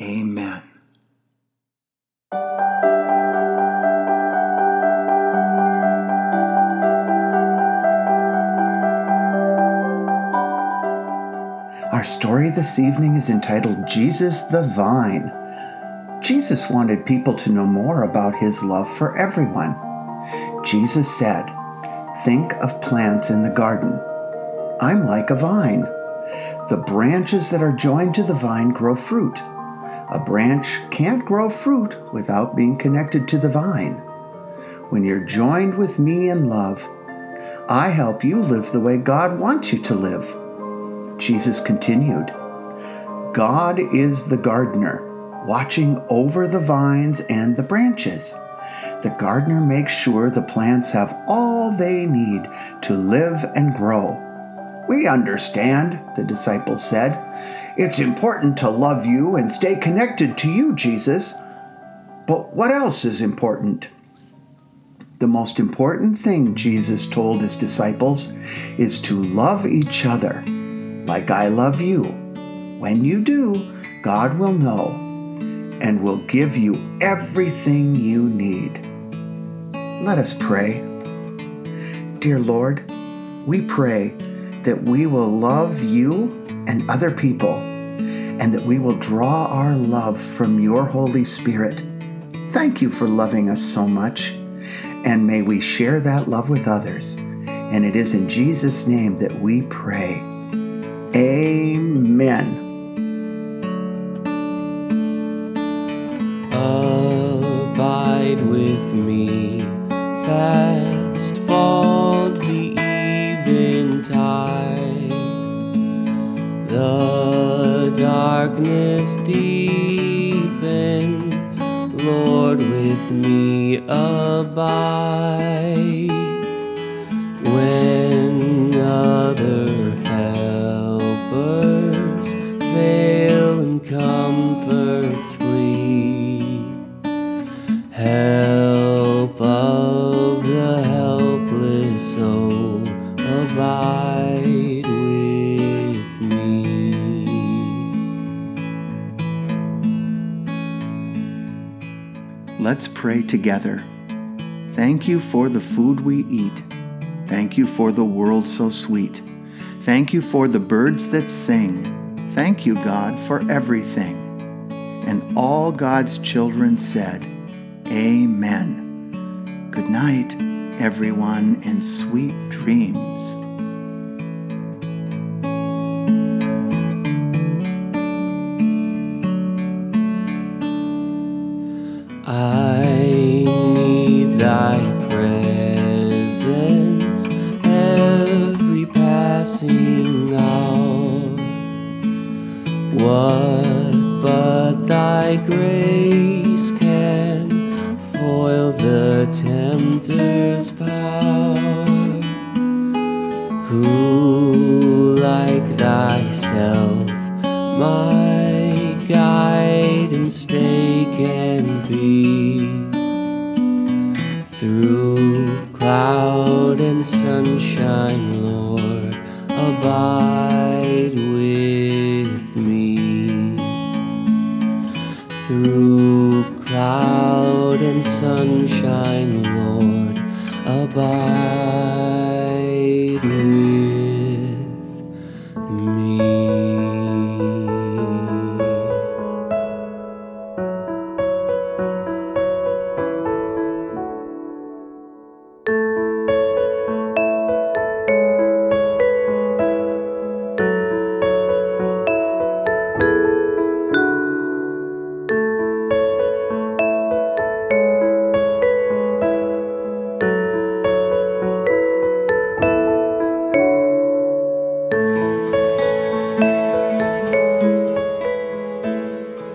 Amen. Our story this evening is entitled Jesus the Vine. Jesus wanted people to know more about his love for everyone. Jesus said, Think of plants in the garden. I'm like a vine. The branches that are joined to the vine grow fruit. A branch can't grow fruit without being connected to the vine. When you're joined with me in love, I help you live the way God wants you to live. Jesus continued, God is the gardener, watching over the vines and the branches. The gardener makes sure the plants have all they need to live and grow. We understand, the disciples said. It's important to love you and stay connected to you, Jesus. But what else is important? The most important thing Jesus told his disciples is to love each other like I love you. When you do, God will know and will give you everything you need. Let us pray. Dear Lord, we pray that we will love you and other people, and that we will draw our love from your Holy Spirit. Thank you for loving us so much, and may we share that love with others. And it is in Jesus' name that we pray. Amen. Abide with me, fast falls darkness deepens, Lord, with me abide. When other helpers fail and comforts flee, Let's pray together. Thank you for the food we eat. Thank you for the world so sweet. Thank you for the birds that sing. Thank you, God, for everything. And all God's children said, Amen. Good night, everyone, and sweet dreams. every passing hour. What but thy grace can foil the tempter's power? Who like thyself, my guide and stay can be through clouds and sunshine, Lord, abide with me. Through cloud and sunshine, Lord, abide